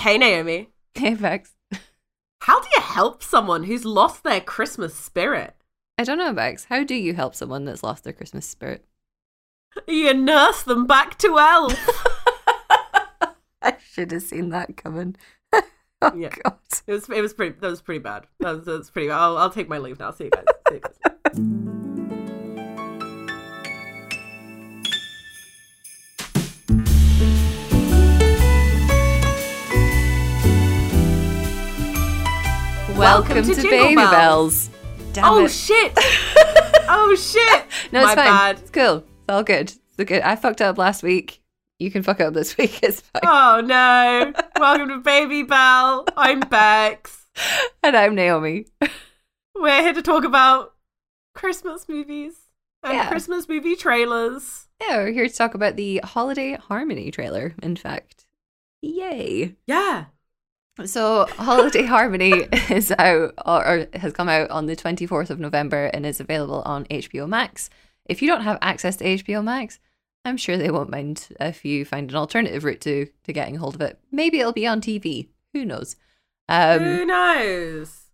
Hey, Naomi. Hey, Bex. How do you help someone who's lost their Christmas spirit? I don't know, Bex. How do you help someone that's lost their Christmas spirit? You nurse them back to health. I should have seen that coming. oh, Yeah. God. It was it was pretty that was pretty bad. That was, that was pretty bad. I'll, I'll take my leave now. See you guys. See you guys. Welcome, to, Jingle Baby Bells. Bells. Damn oh it. shit! oh shit! no, it's my fine. bad. It's cool. It's all good. It's good. I fucked up last week. You can fuck up this week. It's fine. Oh no! Welcome to Baby Bell. I'm Bex. And I'm Naomi. We're here to talk about Christmas movies and Yeah. Christmas movie trailers. Yeah, we're here to talk about the Holiday Harmony trailer, in fact. Yay. Yeah. So, Holiday Harmony is out or, or has come out on the 24th of November and is available on HBO Max. If you don't have access to HBO Max, I'm sure they won't mind if you find an alternative route to, to getting hold of it. Maybe it'll be on TV. Who knows? Um, Who knows?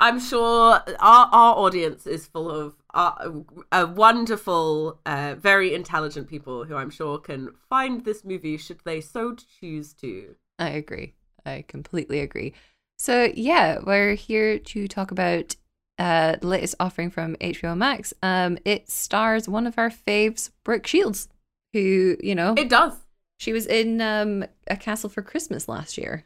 I'm sure our our audience is full of uh, uh, wonderful, uh, very intelligent people who I'm sure can find this movie should they so choose to. I agree. I completely agree. So yeah, we're here to talk about uh, the latest offering from HBO Max. Um, it stars one of our faves, Brooke Shields, who you know It does. she was in um, A Castle for Christmas last year.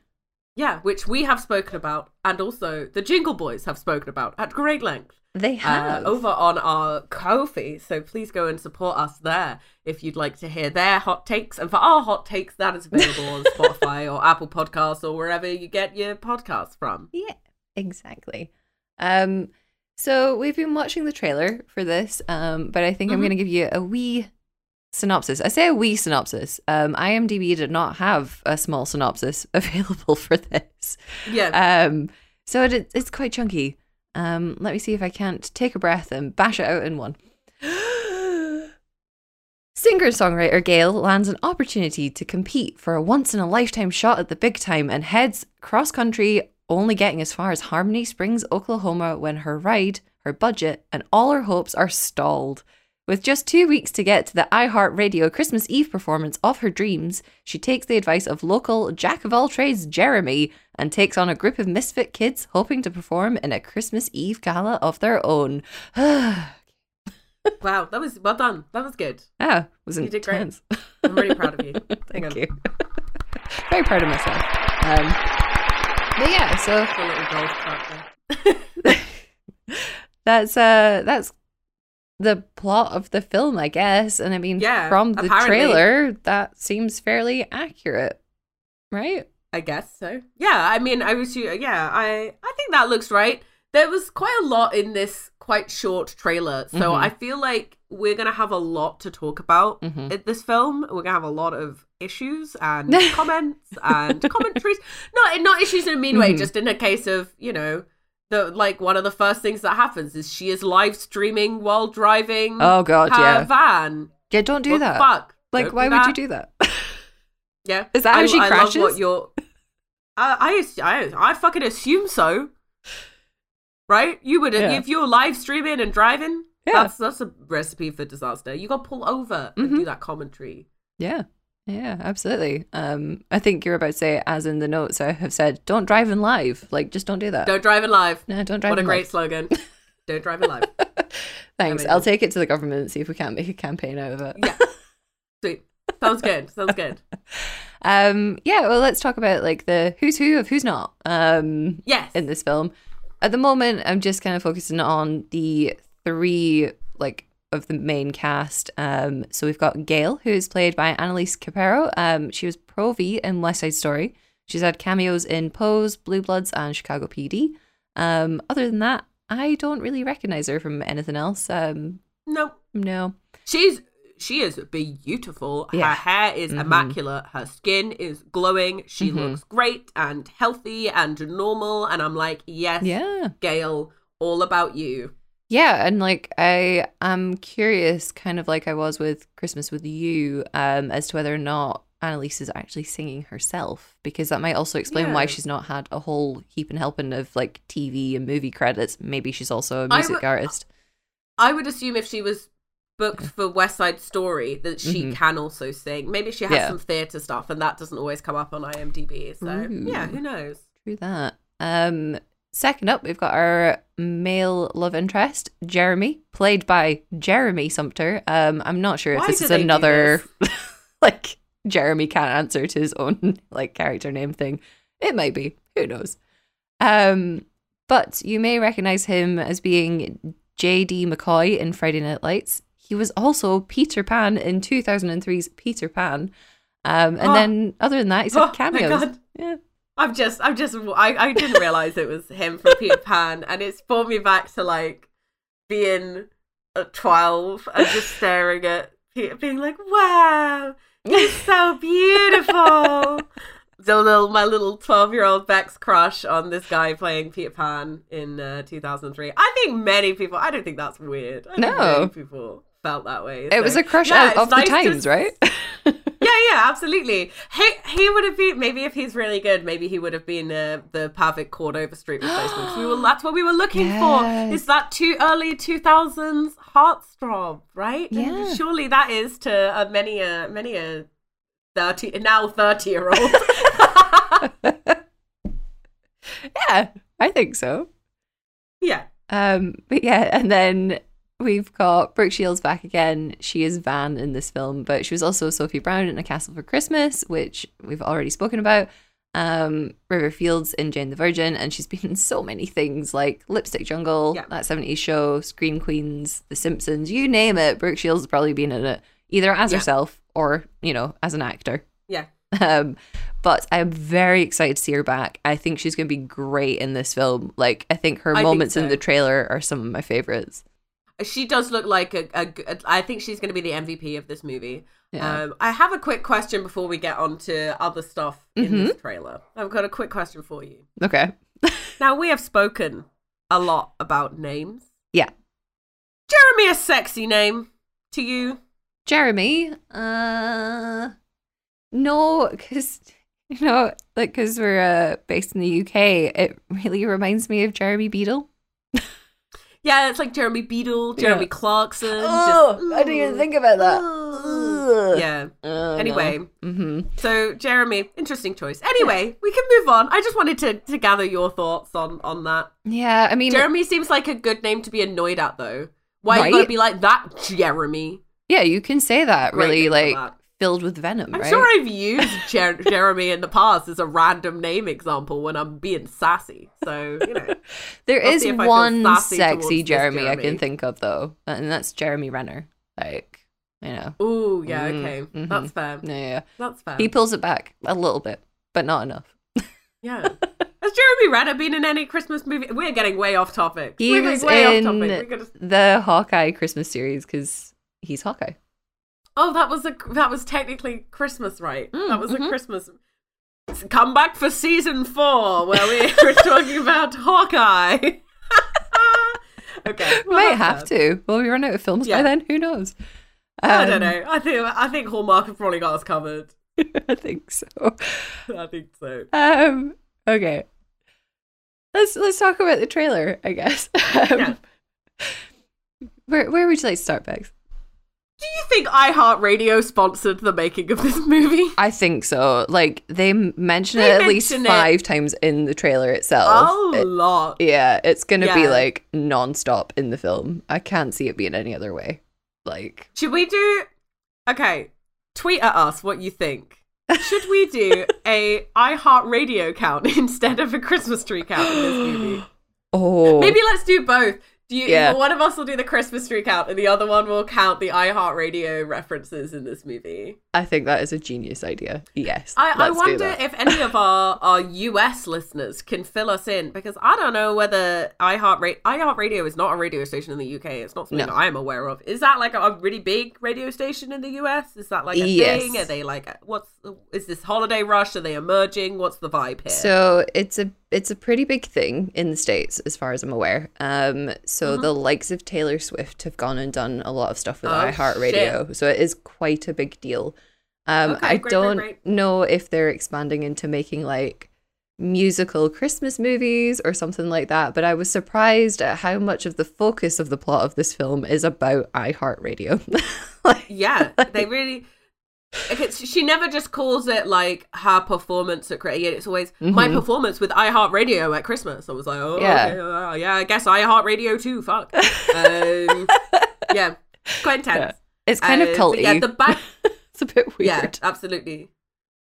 Yeah, which we have spoken about, and also the Jingle Boys have spoken about at great length. They uh, have over on our Ko-fi. So please go and support us there if you'd like to hear their hot takes. And for our hot takes, that is available on Spotify or Apple Podcasts or wherever you get your podcasts from. Yeah, exactly. Um, so we've been watching the trailer for this, um, but I think I'm Mhm. going to give you a wee synopsis. I say a wee synopsis. Um, IMDb did not have a small synopsis available for this. Yeah. Um, so it, it's quite chunky. Um, let me see if I can't take a breath and bash it out in one. Singer songwriter Gail lands an opportunity to compete for a once in a lifetime shot at the big time and heads cross country, only getting as far as Harmony Springs, Oklahoma, when her ride, her budget, and all her hopes are stalled. With just two weeks to get to the iHeartRadio Christmas Eve performance of her dreams, she takes the advice of local jack of all trades Jeremy and takes on a group of misfit kids hoping to perform in a Christmas Eve gala of their own. wow, that was well done. That was good. Yeah, was You did great. I'm really proud of you. Thank you. Very proud of myself. Um, but yeah, so A little golf clap there. that's uh that's the plot of the film, I guess. And I mean, Yeah, from the apparently. trailer, that seems fairly accurate, right? I guess so. Yeah, I mean, I was. Yeah, I. I think that looks right. There was quite a lot in this quite short trailer, so Mhm. I feel like we're gonna have a lot to talk about Mhm. in this film. We're gonna have a lot of issues and comments and commentaries. Not not issues in a mean way, Mhm. just in a case of you know. The, like one of the first things that happens is she is live streaming while driving Oh god, her yeah. van. Yeah, don't do What that. fuck? Like, Don't why would you do that? Yeah. Is that how I, she I crashes? Love what you're. I, I I I fucking assume so. Right? You would Yeah. if you're live streaming and driving. Yeah. That's that's a recipe for disaster. You got to pull over and Mhm. do that commentary. Yeah. Yeah, absolutely. Um, I think you're about to say, as in the notes I have said, don't drive in live. Like, just don't do that. Don't drive in live. no, don't drive What a in great slogan. Don't drive in live. Thanks. Amazing. I'll take it to the government and see if we can't make a campaign out of it. Yeah. Sweet. Sounds good. Sounds good. Um, yeah, well, let's talk about like the who's who of who's not um, Yes. in this film. At the moment, I'm just kind of focusing on the three like of the main cast. Um, so we've got Gail, who is played by Annelise Cepero. Um, she was Provi in West Side Story. She's had cameos in Pose, Blue Bloods, and Chicago PD. Um, other than that, I don't really recognize her from anything else. Um, no. no. She's she is beautiful. Yeah. Her hair is Mhm. immaculate. Her skin is glowing. She Mhm. looks great and healthy and normal. And I'm like, yes, Yeah. Gail, all about you. Yeah, and like I am curious, kind of like I was with Christmas with you, um, as to whether or not Annelise is actually singing herself because that might also explain why she's not had a whole heap and helping of like TV and movie credits. Maybe she's also a music w- artist. I would assume if she was booked for West Side Story that she Mhm. can also sing. Maybe she has Yeah. some theatre stuff and that doesn't always come up on IMDb. So Ooh. yeah, who knows? True that. Um, second up, we've got our male love interest, Jeremy, played by Jeremy Sumpter. Um, I'm not sure if Why this is another like Jeremy can't answer to his own like character name thing. It might be. Who knows? Um, but you may recognize him as being J.D. McCoy in Friday Night Lights. He was also Peter Pan in 2003's Peter Pan. Um, and Oh. then other than that, he's Oh, had my cameos. God. Yeah. I've just, I've just, I, I didn't realize it was him from Peter Pan, and it's brought me back to like being at twelve and just staring at Peter, being like, "Wow, he's so beautiful." the little, my little twelve-year-old Beck's crush on this guy playing Peter Pan in uh, two thousand three. I think many people. I don't think that's weird. I think No. many people felt that way. It was a crush Yeah, out of the nice to times, right? yeah, yeah, absolutely. He he would have been maybe if he's really good, maybe he would have been uh, the perfect Cordova Street replacement. we were that's what we were looking Yes. for. Is that too early two thousands heartthrob, right? And surely that is to uh, many a many a thirty now thirty year old. yeah, I think so. yeah, Um, but yeah, and then we've got Brooke Shields back again. She is Van in this film, but she was also Sophie Brown in A Castle for Christmas, which we've already spoken about. Um, River Fields in Jane the Virgin, and she's been in so many things like Lipstick Jungle, Yeah. that 70s show, Scream Queens, The Simpsons, you name it. Brooke Shields has probably been in it either as Yeah. herself or, you know, as an actor. yeah. Um, but I'm very excited to see her back. I think she's going to be great in this film. Like, I think her I think moments in the trailer are some of my favorites. She does look like a, a, g- I think she's going to be the MVP of this movie. Yeah. Um, I have a quick question before we get on to other stuff in Mm-hmm. this trailer. I've got a quick question for you. Okay. Now we have spoken a lot about names. Yeah. Jeremy a sexy name to you? Jeremy, uh, no, because, you know, like, because we're uh, based in the UK, it really reminds me of Jeremy Beadle. Yeah, it's like Jeremy Beadle, Jeremy Yeah. Clarkson. Oh, just- I didn't even think about that. Ugh. Yeah. Oh, Anyway, hmm so Jeremy, interesting choice. Anyway, we can move on. I just wanted to, to gather your thoughts on on that. Yeah, I mean, Jeremy seems like a good name to be annoyed at, though. Why you gotta be like that, Jeremy? yeah, you can say that Great really, like, that. Filled with venom, I'm right? sure I've used Jer- Jeremy in the past as a random name example when I'm being sassy. So you know, There is see if I feel one sexy this Jeremy, I can think of though, and that's Jeremy Renner. Like, you know, Oh yeah, Mm, okay, mhm. that's fair. yeah, yeah. That's fair. He pulls it back a little bit, but not enough. yeah. Has Jeremy Renner been in any Christmas movie? We're getting way off topic. He We're was way in off topic. We the Hawkeye Christmas series because he's Hawkeye. Oh, that was a that was technically Christmas, right? Mm, that was mhm. a Christmas. Come back for season four, where we were talking about Hawkeye. okay, well, may have to. Will we run out of films Yeah. by then? Who knows? I Um, don't know. I think I think Hallmark have probably got us covered. I think so. I think so. Um. Okay. Let's let's talk about the trailer. I guess. Um, Yeah. Where where would you like to start, Bex? Do you think iHeartRadio sponsored the making of this movie? I think so. Like they mention They it at least it. five times in the trailer itself. A It- lot. yeah, it's gonna be like non-stop in the film. I can't see it being any other way. Like, Should we do? Okay, tweet at us what you think. Should we do a iHeartRadio count instead of a Christmas tree count in this movie? oh, Maybe let's do both. Do you, Yeah. One of us will do the Christmas tree count, and the other one will count the iHeartRadio references in this movie. I think that is a genius idea. Yes, I, I wonder if any of our, our US listeners can fill us in because I don't know whether iHeartRadio iHeartRadio is not a radio station in the UK. It's not something No. I'm aware of. Is that like a, a really big radio station in the US? Is that like a Yes. thing? Are they like what's is this holiday rush? Are they emerging? What's the vibe here? So it's a it's a pretty big thing in the states, as far as I'm aware. Um, so the likes of Taylor Swift have gone and done a lot of stuff with. Oh, iHeartRadio, so it is quite a big deal. Um, Okay, I great, great, don't great. know if they're expanding into making like musical Christmas movies or something like that, but I was surprised at how much of the focus of the plot of this film is about iHeartRadio. like, Yeah, they really. She never just calls it like her performance at Christmas. It's always my Mhm. performance with iHeartRadio at Christmas. I was like, oh, Yeah. okay, uh, yeah, I guess iHeartRadio too. Fuck. Um, yeah, quite intense. it's kind Uh, of culty. Yeah, the back. it's a bit weird. Yeah, absolutely.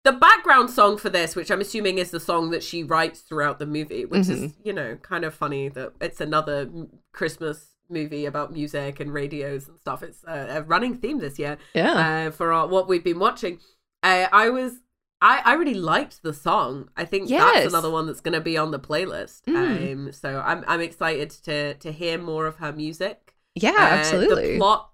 The background song for this, which I'm assuming is the song that she writes throughout the movie, which is, Mm-hmm. you know, kind of funny that it's another Christmas movie about music and radios and stuff. It's a running theme this year Yeah. uh, for our, what we've been watching. Uh, I was. I, I really liked the song. I think Yes. that's another one that's going to be on the playlist. Mm. Um, so I'm I'm excited to to hear more of her music. yeah, Uh, absolutely. The plot,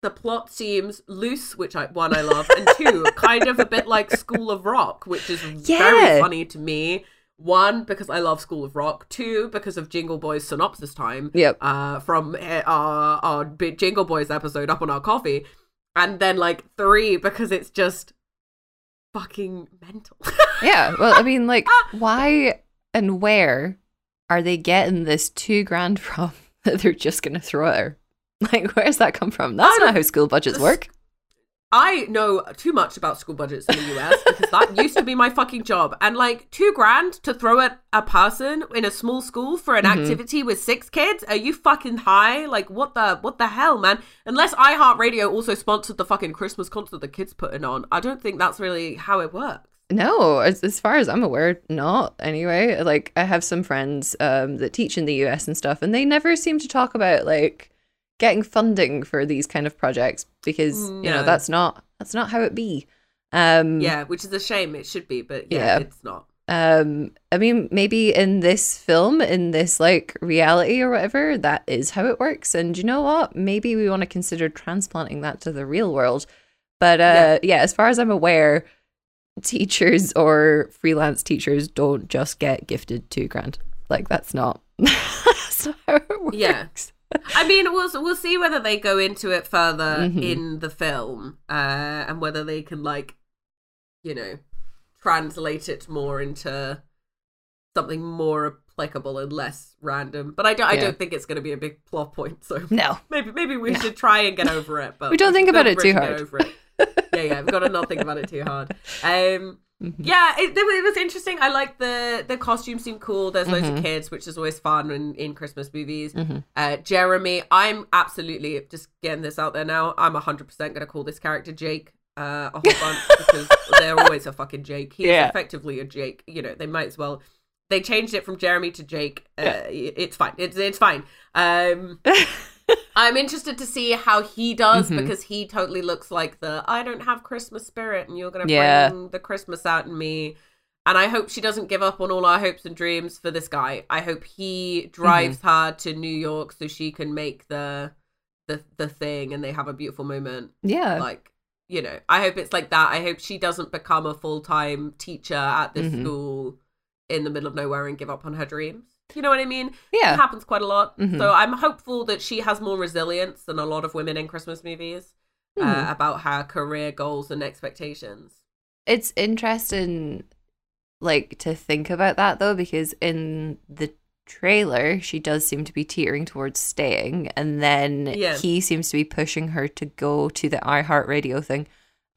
the plot seems loose, which I one I love, and two, kind of a bit like School of Rock, which is Yeah. very funny to me. One because I love School of Rock. Two because of Jingle Boys synopsis time. Yep. Uh, from uh, our our Jingle Boys episode up on our Ko-fi, and then like three because it's just fucking mental. Yeah. Well, I mean, like, why and where are they getting this two grand from that they're just going to throw at her? Like, where's that come from? That's don't- how school budgets work. I know too much about school budgets in the US because that used to be my fucking job. And like two grand to throw at a person in a small school for an Mhm. activity with six kids? Are you fucking high? Like what the what the hell, man? Unless iHeartRadio also sponsored the fucking Christmas concert the kids putting on, I don't think that's really how it works. No, as, as far as I'm aware, not anyway. Like, I have some friends um, that teach in the US and stuff, and they never seem to talk about like getting funding for these kind of projects because you know that's not that's not how it be. Um, Yeah, which is a shame. It should be, but yeah, Yeah. it's not. um i mean maybe in this film in this like reality or whatever that is how it works and you know what maybe we want to consider transplanting that to the real world but uh yeah. as far as i'm aware teachers or freelance teachers don't just get gifted two grand like that's not that's not how it works Yeah. I mean, we'll we'll see whether they go into it further Mhm. in the film, uh, and whether they can like, you know, translate it more into something more applicable and less random. But I don't, I Yeah. don't think it's going to be a big plot point. So no maybe maybe we should try and get over it. But We don't think about it too hard. It. yeah, yeah, we've got to not think about it too hard. Um, Mhm. yeah, it, it was- interesting. I like the the costumes seemed cool. There's loads Mhm. of kids, which is always fun in, in Christmas movies. Mhm. Uh, Jeremy, I'm absolutely just getting this out there now. I'm 100% going to call this character Jake uh, a whole bunch because they're always a fucking Jake. He's Yeah. effectively a Jake. You know, they might as well. They changed it from Jeremy to Jake. Uh, Yeah. It's fine. It's it's fine. Um, I'm interested to see how he does Mhm. because he totally looks like the I don't have Christmas spirit and you're going to Yeah. bring the Christmas out in me. And I hope she doesn't give up on all our hopes and dreams for this guy. I hope he drives Mm-hmm. her to New York so she can make the the the thing and they have a beautiful moment. yeah Like, you know, I hope it's like that. I hope she doesn't become a full-time teacher at this Mhm. school in the middle of nowhere and give up on her dreams. You know what I mean? Yeah. It yeah happens quite a lot. Mhm. So I'm hopeful that she has more resilience than a lot of women in Christmas movies uh, Mhm. about her career goals and expectations. it's interesting like to think about that though because in the trailer she does seem to be teetering towards staying and then Yeah. he seems to be pushing her to go to the iHeartRadio thing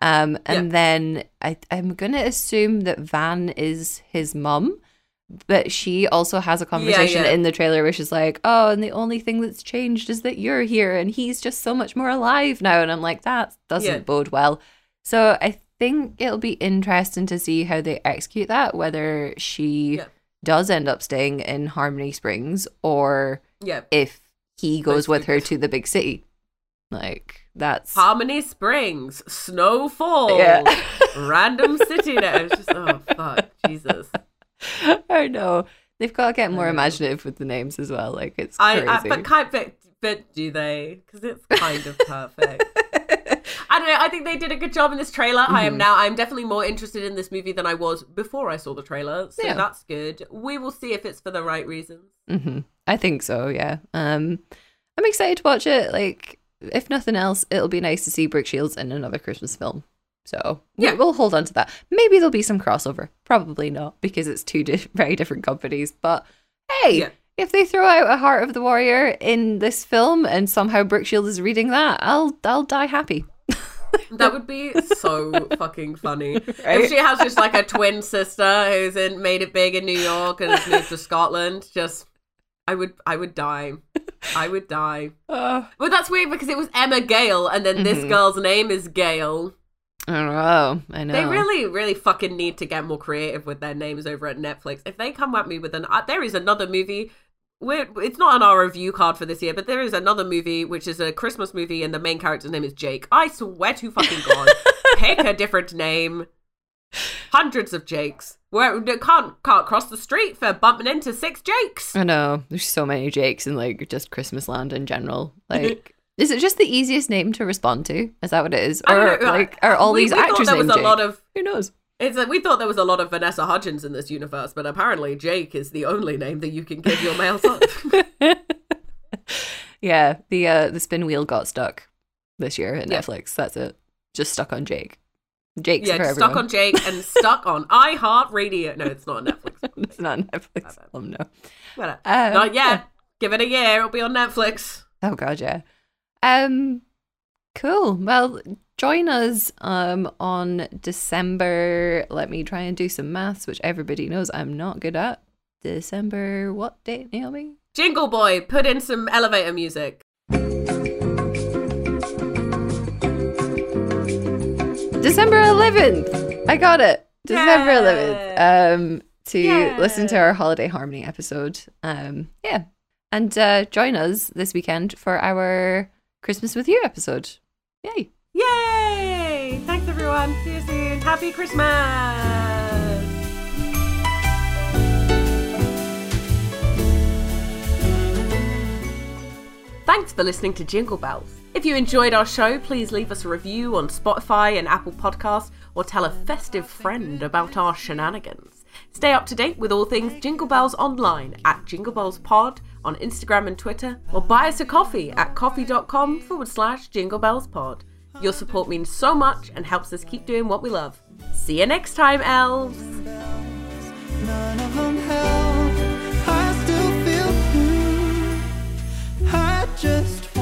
um and then I, i'm gonna assume that van is his mum but she also has a conversation yeah. in the trailer where she's like oh and the only thing that's changed is that you're here and he's just so much more alive now and i'm like that doesn't Yeah. bode well so I think it'll be interesting to see how they execute that, whether she Yeah. does end up staying in Harmony Springs or Yeah. if he goes with her to the big city. Like that's Harmony Springs, snowfall, Yeah. random city. Now. It's just, oh, fuck. Jesus. I know. They've got to get more imaginative with the names as well. Like it's crazy. I, I but kind but, but do they? Because it's kind of perfect. I don't know. I think they did a good job in this trailer. I am Mhm. now. I'm definitely more interested in this movie than I was before I saw the trailer. So Yeah. that's good. We will see if it's for the right reasons. hmm I think so. Yeah. Um, I'm excited to watch it. Like, if nothing else, it'll be nice to see Brooke Shields in another Christmas film. So Yeah. we'll hold on to that. Maybe there'll be some crossover. Probably not because it's two di- very different companies. But hey, Yeah. if they throw out a Heart of the Warrior in this film and somehow Brooke Shields is reading that, I'll I'll die happy. That would be so fucking funny. Right? If she has just like a twin sister who's in made it big in New York and has moved to Scotland, just I would I would die. I would die. Uh, But that's weird because it was Emma Gale and then this Mhm. girl's name is Gale. I don't know. I know. They really, really fucking need to get more creative with their names over at Netflix. If they come at me with an, uh, there is another movie. We're, it's not on our review card for this year, but there is another movie which is a Christmas movie, and the main character's name is Jake. I swear to fucking god, pick a different name. Hundreds of Jakes. Where can't can't cross the street for bumping into six Jakes. I know. There's so many Jakes in like just Christmas land in general. Like, is it just the easiest name to respond to? Is that what it is? Or know. like are all we, these we thought actors there was a Jake? lot of Who knows? It's like we thought there was a lot of Vanessa Hudgens in this universe, but apparently Jake is the only name that you can give your male son. yeah, the uh the spin wheel got stuck this year at Yeah. Netflix. That's it. Just stuck on Jake. Jake's yeah, everyone. stuck on Jake and stuck on iHeartRadio. No, it's not on Netflix. it's not on Netflix. Oh no. Well, Um, not yet. yeah. Give it a year. It'll be on Netflix. Oh god, yeah. Um cool. Well, join us um on December. Let me try and do some maths, which everybody knows I'm not good at. December what date, Naomi? Jingle Boy, put in some elevator music. December 11th. I got it. December Yay. 11th. Um to Yay. listen to our holiday harmony episode. Um yeah. And uh join us this weekend for our Christmas with you episode. Yay. Yay! Thanks, everyone. See you soon. Happy Christmas. Thanks for listening to Jingle Bells. If you enjoyed our show, please leave us a review on Spotify and Apple Podcasts or tell a festive friend about our shenanigans. Stay up to date with all things Jingle Bells online at Jingle Bells Pod on Instagram and Twitter, or buy us a coffee at ko-fi.com forward slash jinglebellspod. Your support means so much and helps us keep doing what we love. See you next time, elves! just